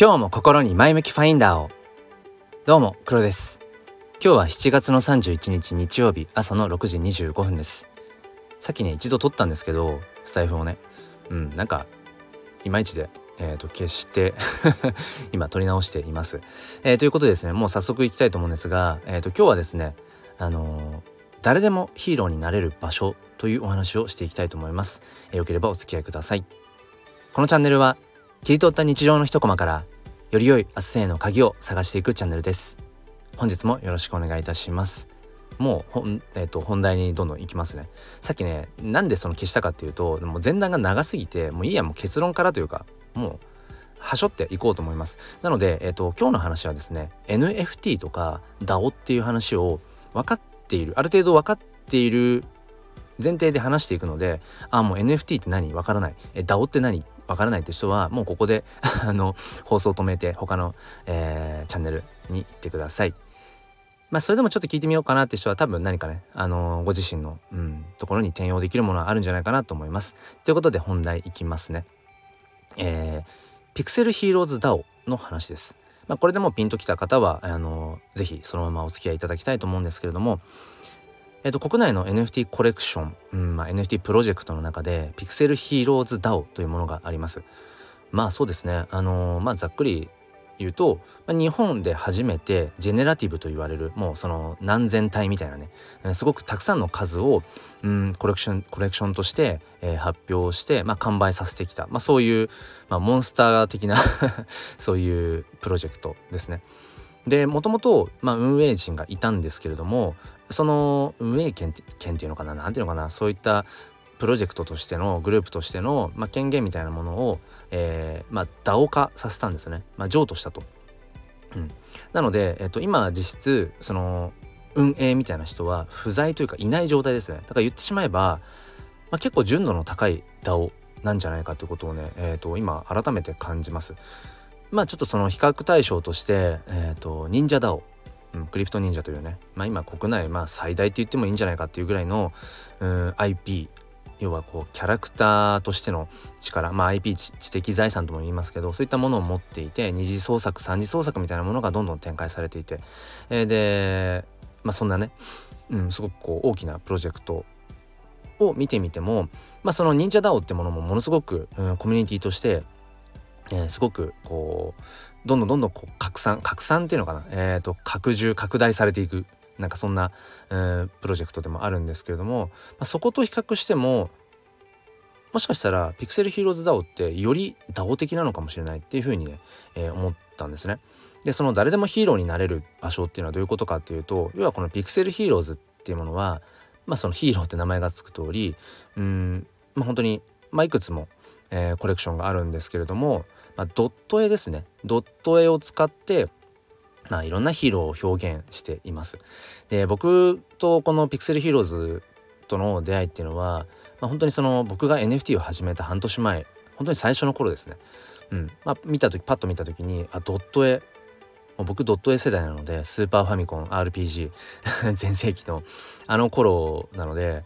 今日も心に前向きファインダーを。どうも黒です。今日は7月の31日日曜日朝の6時25分です。さっきね一度撮ったんですけどスタイフをね。うんなんかいまいちでえー、と消して 今撮り直しています、えー、ということでですねもう早速いきたいと思うんですが、えー、と今日はですねあのー、誰でもヒーローになれる場所というお話をしていきたいと思います、え、よければお付き合いください。このチャンネルは切り取った日常の一コマからより良い明日への鍵を探していくチャンネルです。本日もよろしくお願いいたします。もう本,、えーと、本題にどんどんいきますね。さっきねなんでその消したかっていうともう前段が長すぎてもういいやもう結論からというかもうはしょっていこうと思います。なので、えーと、今日の話はですね NFT とか DAO っていう話を分かっているある程度分かっている前提で話していくのであもう NFT って何？分からない。え DAO って何？わからないって人はもうここで あの放送を止めて他の、えー、チャンネルに行ってください。まあそれでもちょっと聞いてみようかなって人は多分何かね、あのー、ご自身の、うん、ところに転用できるものはあるんじゃないかなと思います。ということで本題いきますね。えー、ピクセルヒーローズ DAO の話です。まあ、これでもピンときた方はあのー、ぜひそのままお付き合いいただきたいと思うんですけれども、えっと、国内の NFT コレクション、うんまあ、NFT プロジェクトの中で、ピクセルヒーローズ DAO というものがあります。まあそうですね。あのー、まあざっくり言うと、まあ、日本で初めてジェネラティブと言われる、もうその何千体みたいなね、すごくたくさんの数を、うん、コレクション、コレクションとして、えー、発表して、まあ完売させてきた、まあそういう、まあモンスター的な そういうプロジェクトですね。でもともと、運営陣がいたんですけれどもその運営権権っていうのかな何ていうのかなそういったプロジェクトとしてのグループとしての、まあ、権限みたいなものを、えーまあ、DAO 化させたんですね、まあ、譲渡したと。うん、なので、えっと、今実質その運営みたいな人は不在というかいない状態ですねだから言ってしまえば、まあ、結構純度の高い DAO なんじゃないかということをね、えー、と今改めて感じます。まあちょっとその比較対象として、えっ、ー、と、忍者ダオ、うん、クリプト忍者というね、まあ今国内、まあ最大って言ってもいいんじゃないかっていうぐらいの、うん、IP、要はこうキャラクターとしての力、まあ IP 知的財産とも言いますけど、そういったものを持っていて、二次創作、三次創作みたいなものがどんどん展開されていて、えー、で、まあそんなね、うん、すごくこう大きなプロジェクトを見てみても、まあその忍者ダオってものもものすごく、うん、コミュニティとしてえー、すごくこうどんどんどんどんこう拡散拡散っていうのかな、えーと、拡充拡大されていくなんかそんな、えー、プロジェクトでもあるんですけれども、まあ、そこと比較してももしかしたらピクセルヒーローズ DAO ってより DAO 的なのかもしれないっていうふうにね、えー、思ったんですね。でその誰でもヒーローになれる場所っていうのはどういうことかっていうと要はこのピクセルヒーローズっていうものはまあそのヒーローって名前が付く通りうんまあ本当にまあいくつも、えー、コレクションがあるんですけれどもまあ、ドット絵ですねドット絵を使ってまあ、いろんなヒーローを表現しています。で僕とこのピクセルヒーローズとの出会いっていうのは、まあ、本当にその僕が NFT を始めた半年前本当に最初の頃ですね。うんまあ、見た時パッと見た時にあドット絵もう僕ドット絵世代なのでスーパーファミコン RPG 全盛期のあの頃なので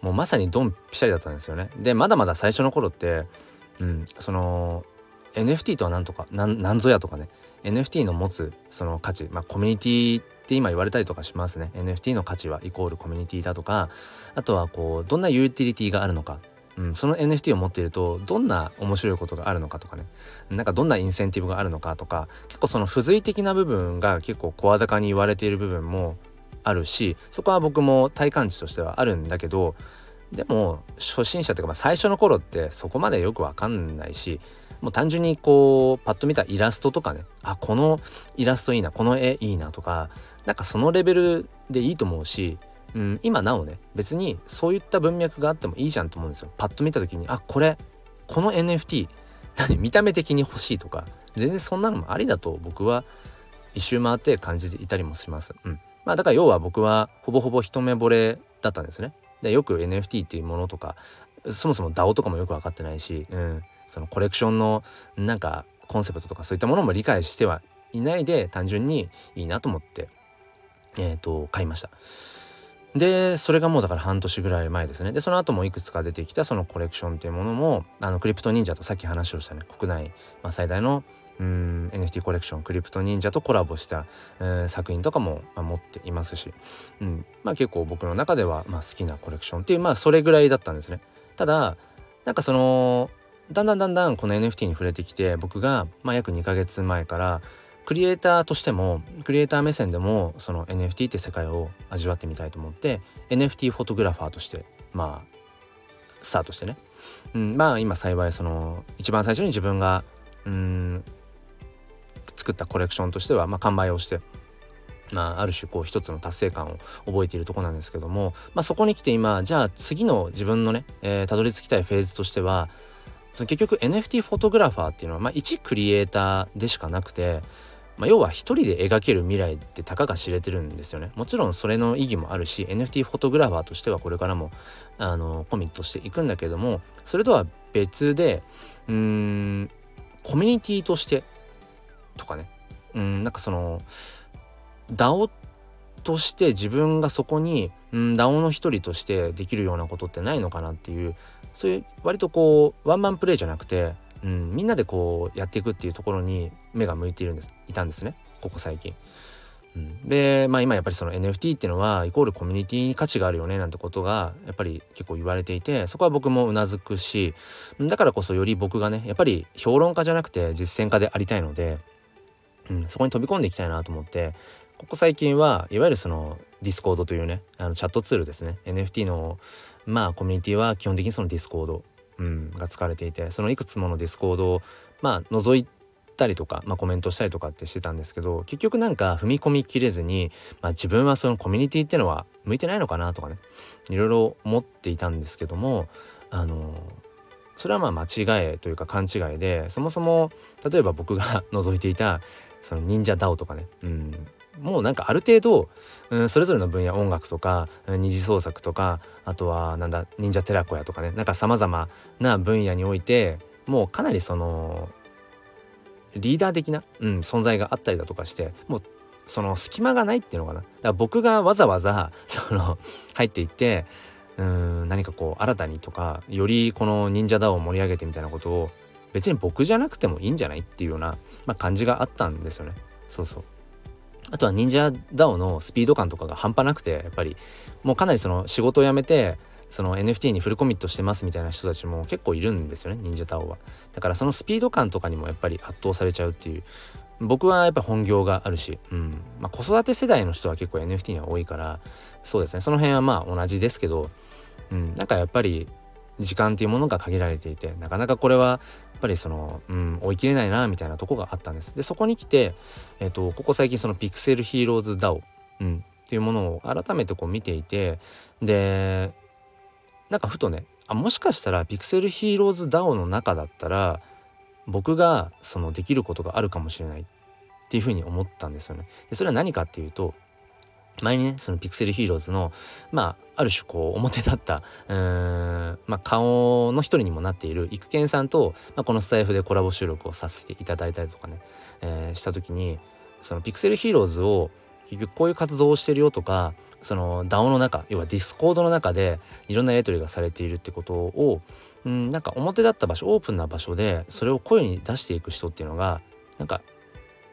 もうまさにドンピシャリだったんですよね。でまだまだ最初の頃って、うん、その NFT とは何とか何ぞやとかね。NFT の持つその価値まあコミュニティって今言われたりとかしますね。NFT の価値はイコールコミュニティだとかあとはこうどんなユーティリティがあるのか。うん、その NFT を持っているとどんな面白いことがあるのかとかね。なんかどんなインセンティブがあるのかとか結構その付随的な部分が結構声高に言われている部分もあるしそこは僕も体感値としてはあるんだけどでも初心者というかまあ最初の頃ってそこまでよくわかんないしもう単純にこうパッと見たイラストとかねあこのイラストいいなこの絵いいなとかなんかそのレベルでいいと思うし、うん、今なおね別にそういった文脈があってもいいじゃんと思うんですよパッと見た時にあこれこの NFT 何見た目的に欲しいとか全然そんなのもありだと僕は一周回って感じていたりもします。うん、まあだから要は僕はほぼほぼ一目惚れだったんですね。でよく NFT っていうものとかそもそも DAO とかもよく分かってないし、うん、そのコレクションのなんかコンセプトとかそういったものも理解してはいないで単純にいいなと思ってえっ、ー、と買いました。でそれがもうだから半年ぐらい前ですねでその後もいくつか出てきたそのコレクションっていうものもあのクリプト忍者とさっき話をしたね国内、まあ、最大の、うん NFT コレクションクリプト忍者とコラボした、えー、作品とかも、まあ、持っていますし、うんまあ、結構僕の中では、まあ、好きなコレクションっていうまあそれぐらいだったんですね。ただなんかそのだんだんだんだんこの NFT に触れてきて僕が、まあ、約2ヶ月前からクリエイターとしてもクリエイター目線でもその NFT って世界を味わってみたいと思って NFT フォトグラファーとしてまあスタートしてね、うん、まあ今幸いその一番最初に自分がうん作ったコレクションとしては、まあ、完売をしてまあ、ある種こう一つの達成感を覚えているとこなんですけども、まあ、そこに来て今じゃあ次の自分のね、えー、たどり着きたいフェーズとしてはその結局 NFT フォトグラファーっていうのは、まあ、一クリエイターでしかなくてまあ、要は一人で描ける未来ってたかが知れてるんですよね。もちろんそれの意義もあるし NFT フォトグラファーとしてはこれからもあのコミットしていくんだけどもそれとは別でうーんコミュニティとしてとかねうんなんかその DAO として自分がそこに、うん、DAO の一人としてできるようなことってないのかなっていうそういう割とこうワンマンプレイじゃなくてうん、みんなでこうやっていくっていうところに目が向いているんですいたんですねここ最近。うん、でまあ今やっぱりその NFT っていうのはイコールコミュニティに価値があるよねなんてことがやっぱり結構言われていてそこは僕もうなずくしだからこそより僕がねやっぱり評論家じゃなくて実践家でありたいので、うん、そこに飛び込んでいきたいなと思ってここ最近はいわゆるその Discord というねあのチャットツールですね。NFT のまあコミュニティは基本的にその Discord うん、が使われていてそのいくつもの Discord をまあ覗いたりとか、まあ、コメントしたりとかってしてたんですけど結局なんか踏み込みきれずに、まあ、自分はそのコミュニティってのは向いてないのかなとかねいろいろ思っていたんですけどもあのそれはまあ間違いというか勘違いでそもそも例えば僕が 覗いていたその忍者 DAO とかね、うん、もうなんかある程度、うん、それぞれの分野音楽とか二次創作とかあとはなんだ忍者寺子屋とかねなんかさまざまな分野においてもうかなりそのリーダー的な、うん、存在があったりだとかしてもうその隙間がないっていうのかな。だから僕がわざわざその入っていってうん何かこう新たにとかよりこの忍者ダを盛り上げてみたいなことを別に僕じゃなくてもいいんじゃないっていうような、まあ、感じがあったんですよね。そうそう。あとは忍者 DAO のスピード感とかが半端なくてやっぱりもうかなりその仕事を辞めてその NFT にフルコミットしてますみたいな人たちも結構いるんですよね忍者 DAO は。だからそのスピード感とかにもやっぱり圧倒されちゃうっていう。僕はやっぱ本業があるし、うん。まあ、子育て世代の人は結構 NFT には多いからそうですね。その辺はまあ同じですけど、うん、なんかやっぱり時間っていうものが限られていてなかなかこれはやっぱりその、うん、追い切れないなみたいなとこがあったんです。でそこに来て、えーと、ここ最近そのピクセルヒーローズ DAO、うん、っていうものを改めてこう見ていてでなんかふとねあもしかしたらピクセルヒーローズ DAO の中だったら僕がそのできることがあるかもしれないっていうふうに思ったんですよね。でそれは何かっていうと前にねそのピクセルヒーローズのまあある種こう表立ったうーん、まあ、顔の一人にもなっている育賢さんと、まあ、このスタイフでコラボ収録をさせていただいたりとかね、えー、した時にそのピクセルヒーローズを結局こういう活動をしてるよとかその DAO の中要は Discord の中でいろんなやり取りがされているってことをうんなんか表立った場所オープンな場所でそれを声に出していく人っていうのがなんか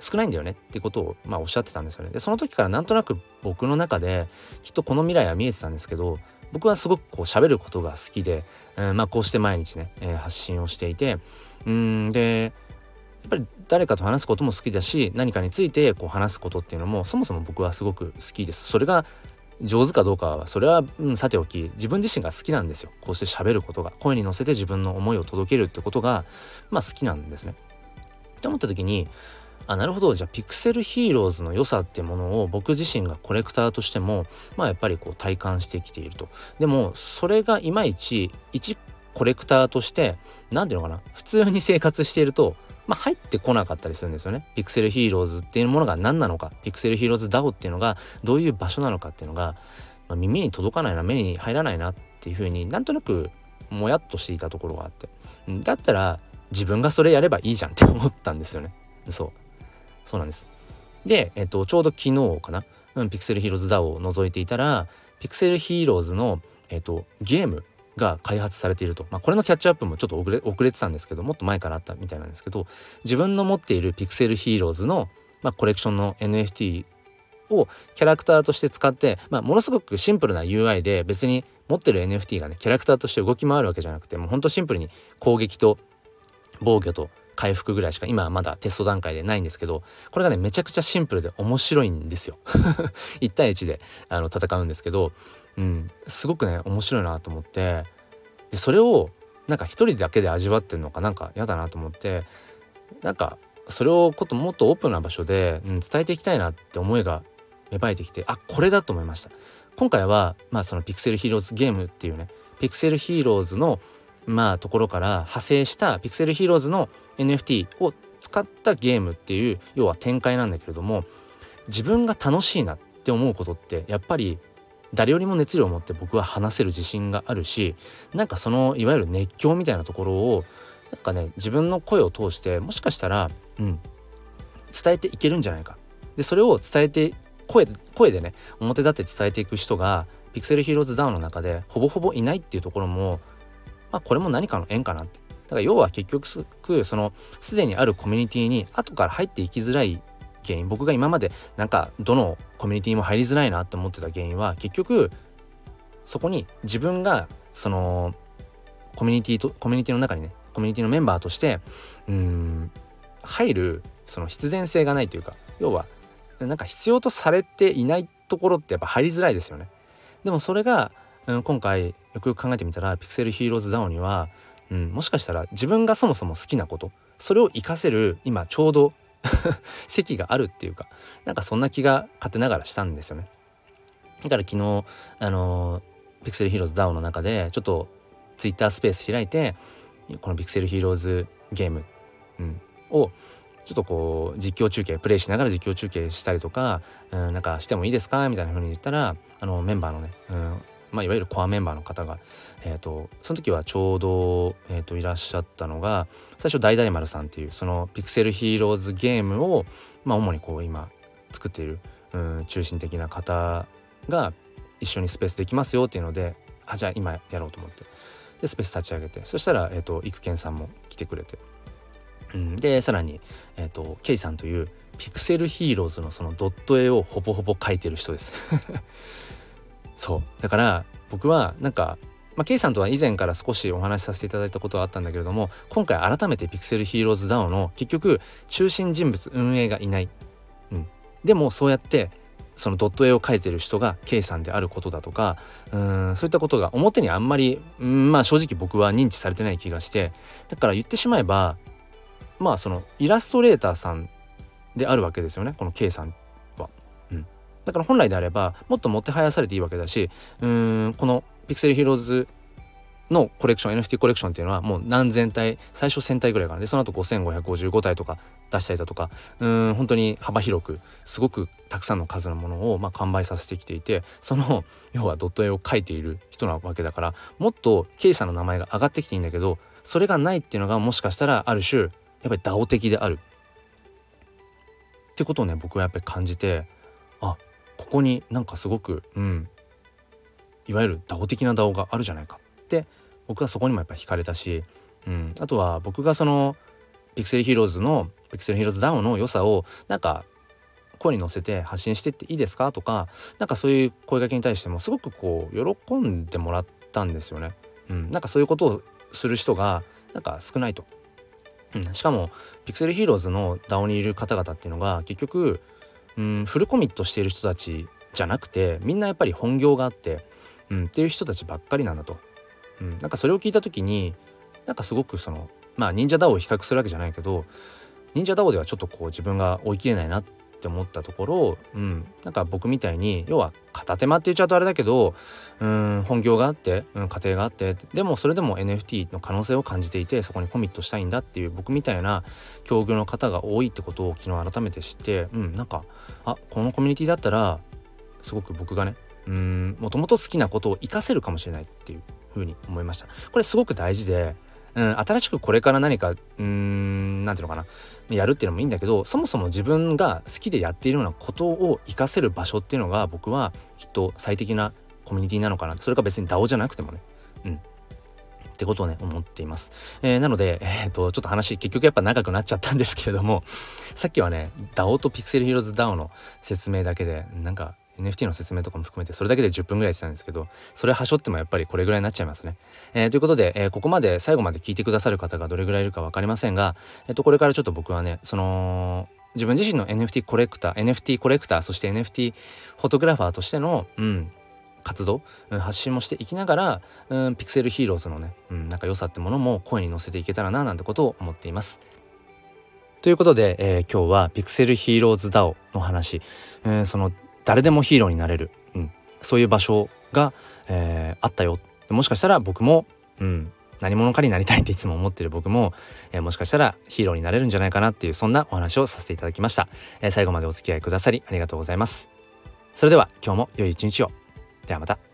少ないんだよねってことを、まあ、おっしゃってたんですよね。でその時からなんとなく僕の中できっとこの未来は見えてたんですけど僕はすごくこう喋ることが好きで、えー、まあこうして毎日ね、えー、発信をしていてうんでやっぱり誰かと話すことも好きだし何かについてこう話すことっていうのもそもそも僕はすごく好きです。それが上手かどうかはそれは、うん、さておき自分自身が好きなんですよこうして喋ることが声に乗せて自分の思いを届けるってことがまあ好きなんですね。って思った時にあなるほどじゃあピクセルヒーローズの良さってものを僕自身がコレクターとしてもまあやっぱりこう体感してきているとでもそれがいまいち一コレクターとして何ていうのかな普通に生活しているとまあ、入ってこなかったりするんですよね。ピクセルヒーローズっていうものが何なのか、ピクセルヒーローズ DAO っていうのがどういう場所なのかっていうのが、まあ、耳に届かないな、目に入らないなっていうふうになんとなくもやっとしていたところがあって。だったら自分がそれやればいいじゃんって思ったんですよね。そう。そうなんです。で、えっと、ちょうど昨日かな、うん、ピクセルヒーローズ DAO を覗いていたら、ピクセルヒーローズの、えっと、ゲームが開発されていると、まあ、これのキャッチアップもちょっと遅れ遅れてたんですけどもっと前からあったみたいなんですけど自分の持っているピクセルヒーローズの、まあ、コレクションの NFT をキャラクターとして使って、まあ、ものすごくシンプルな UI で別に持ってる NFT がねキャラクターとして動き回るわけじゃなくてもうほんとシンプルに攻撃と防御と回復ぐらいしか今はまだテスト段階でないんですけどこれがねめちゃくちゃシンプルで面白いんですよ。1対1であの戦うんですけど、うん、すごくね面白いなと思ってでそれをなんか一人だけで味わってるのかなんか嫌だなと思ってなんかそれをこともっとオープンな場所で、うん、伝えていきたいなって思いが芽生えてきてあこれだと思いました。今回はまあそのピクセルヒーローズゲームっていうねピクセルヒーローズのまあところから派生したピクセルヒーローズの NFT を使ったゲームっていう要は展開なんだけれども自分が楽しいなって思うことってやっぱり誰よりも熱量を持って僕は話せる自信があるしなんかそのいわゆる熱狂みたいなところをなんかね自分の声を通してもしかしたら、うん、伝えていけるんじゃないか。でそれを伝えて声声でね表立って伝えていく人がピクセルヒーローズダウンの中でほぼほぼいないっていうところもまあこれも何かの縁かなって。だから要は結局そのすでにあるコミュニティに後から入っていきづらい原因僕が今までなんかどのコミュニティも入りづらいなって思ってた原因は結局そこに自分がそのコミュニティとコミュニティの中にねコミュニティのメンバーとしてうん入るその必然性がないというか要はなんか必要とされていないところってやっぱ入りづらいですよね。でもそれが、うん、今回よくよく考えてみたらピクセルヒーローズダウンには、うん、もしかしたら自分がそもそも好きなことそれを活かせる今ちょうど 席があるっていうかなんかそんな気が勝手ながらしたんですよね。だから昨日あのピクセルヒーローズダウンの中でちょっとツイッタースペース開いてこのピクセルヒーローズゲーム、うん、をちょっとこう実況中継プレイしながら実況中継したりとか、うん、なんかしてもいいですかみたいな風に言ったらあのメンバーのね、うんまあ、いわゆるコアメンバーの方が、えーと、その時はちょうど、えーと、いらっしゃったのが最初大々丸さんっていうそのピクセルヒーローズゲームを、まあ、主にこう今作っている、うん、中心的な方が一緒にスペースできますよっていうのであじゃあ今やろうと思ってでスペース立ち上げてそしたら、えーと、育賢さんも来てくれて、うん、でさらに、えーと、ケイさんというピクセルヒーローズのそのドット絵をほぼほぼ描いてる人です。そう。だから僕はなんかまあ、K さんとは以前から少しお話しさせていただいたことはあったんだけれども今回改めてピクセルヒーローズ DAO の結局中心人物運営がいない、うん、でもそうやってそのドット絵を描いてる人が K さんであることだとかうんそういったことが表にあんまり、ん、まあ正直僕は認知されてない気がしてだから言ってしまえばまあそのイラストレーターさんであるわけですよねこの K さんだから本来であればもっともてはやされていいわけだしうーんこのピクセルヒーローズのコレクション NFT コレクションっていうのはもう何千体最初1000体ぐらいかな。でその後5555体とか出したりだとかうん本当に幅広くすごくたくさんの数のものをまあ完売させてきていてその 要はドット絵を描いている人なわけだからもっとケイさんの名前が上がってきていいんだけどそれがないっていうのがもしかしたらある種やっぱり DAO 的である。ってことをね僕はやっぱり感じてあここになんかすごくうんいわゆる DAO 的な DAO があるじゃないかって僕はそこにもやっぱ惹かれたし、うん、あとは僕がそのピクセルヒーローズのピクセルヒーローズ DAO の良さをなんか声に乗せて発信してっていいですか？とかなんかそういう声かけに対してもすごくこう喜んでもらったんですよね。うん、なんかそういうことをする人がなんか少ないと。うん、しかもピクセルヒーローズの DAO にいる方々っていうのが結局うんフルコミットしている人たちじゃなくてみんなやっぱり本業があって、うん、っていう人たちばっかりなんだと、うん、なんかそれを聞いた時になんかすごくそのまあ忍者ダオを比較するわけじゃないけど忍者ダオではちょっとこう自分が追い切れないなっって思ったところ、うん、なんか僕みたいに要は片手間って言っちゃうとあれだけどうん本業があって、うん、家庭があってでもそれでも NFT の可能性を感じていてそこにコミットしたいんだっていう僕みたいな境遇の方が多いってことを昨日改めて知ってうんなんかあこのコミュニティだったらすごく僕がねもともと好きなことを活かせるかもしれないっていうふうに思いました。これすごく大事でうん、新しくこれから何かうーん何ていうのかな。やるっていうのもいいんだけどそもそも自分が好きでやっているようなことを活かせる場所っていうのが僕はきっと最適なコミュニティなのかな。それか別に DAO じゃなくてもね、うん、ってことをね、思っています。えー、なので、えっ、と、ちょっと話、結局やっぱ長くなっちゃったんですけれども、さっきはね、DAO と Pixel Heroes DAO の説明だけで、なんか NFT の説明とかも含めてそれだけで10分ぐらいしてたんですけどそれはしょってもやっぱりこれぐらいになっちゃいますね。えー、ということで、えー、ここまで最後まで聞いてくださる方がどれぐらいいるか分かりませんが、えっとこれからちょっと僕はねその自分自身の NFT コレクター NFT コレクターそして NFT フォトグラファーとしての、うん、活動、発信もしていきながら、うん、ピクセルヒーローズのね、うん、なんか良さってものも声に乗せていけたらななんてことを思っています。ということで、えー、今日はピクセルヒーローズ DAO の話、えー、その誰でもヒーローになれる、うん、そういう場所が、えー、あったよ。もしかしたら僕も、うん、何者かになりたいっていつも思ってる僕も、えー、もしかしたらヒーローになれるんじゃないかなっていうそんなお話をさせていただきました、えー、最後までお付き合いくださりありがとうございます。それでは今日も良い一日を。ではまた。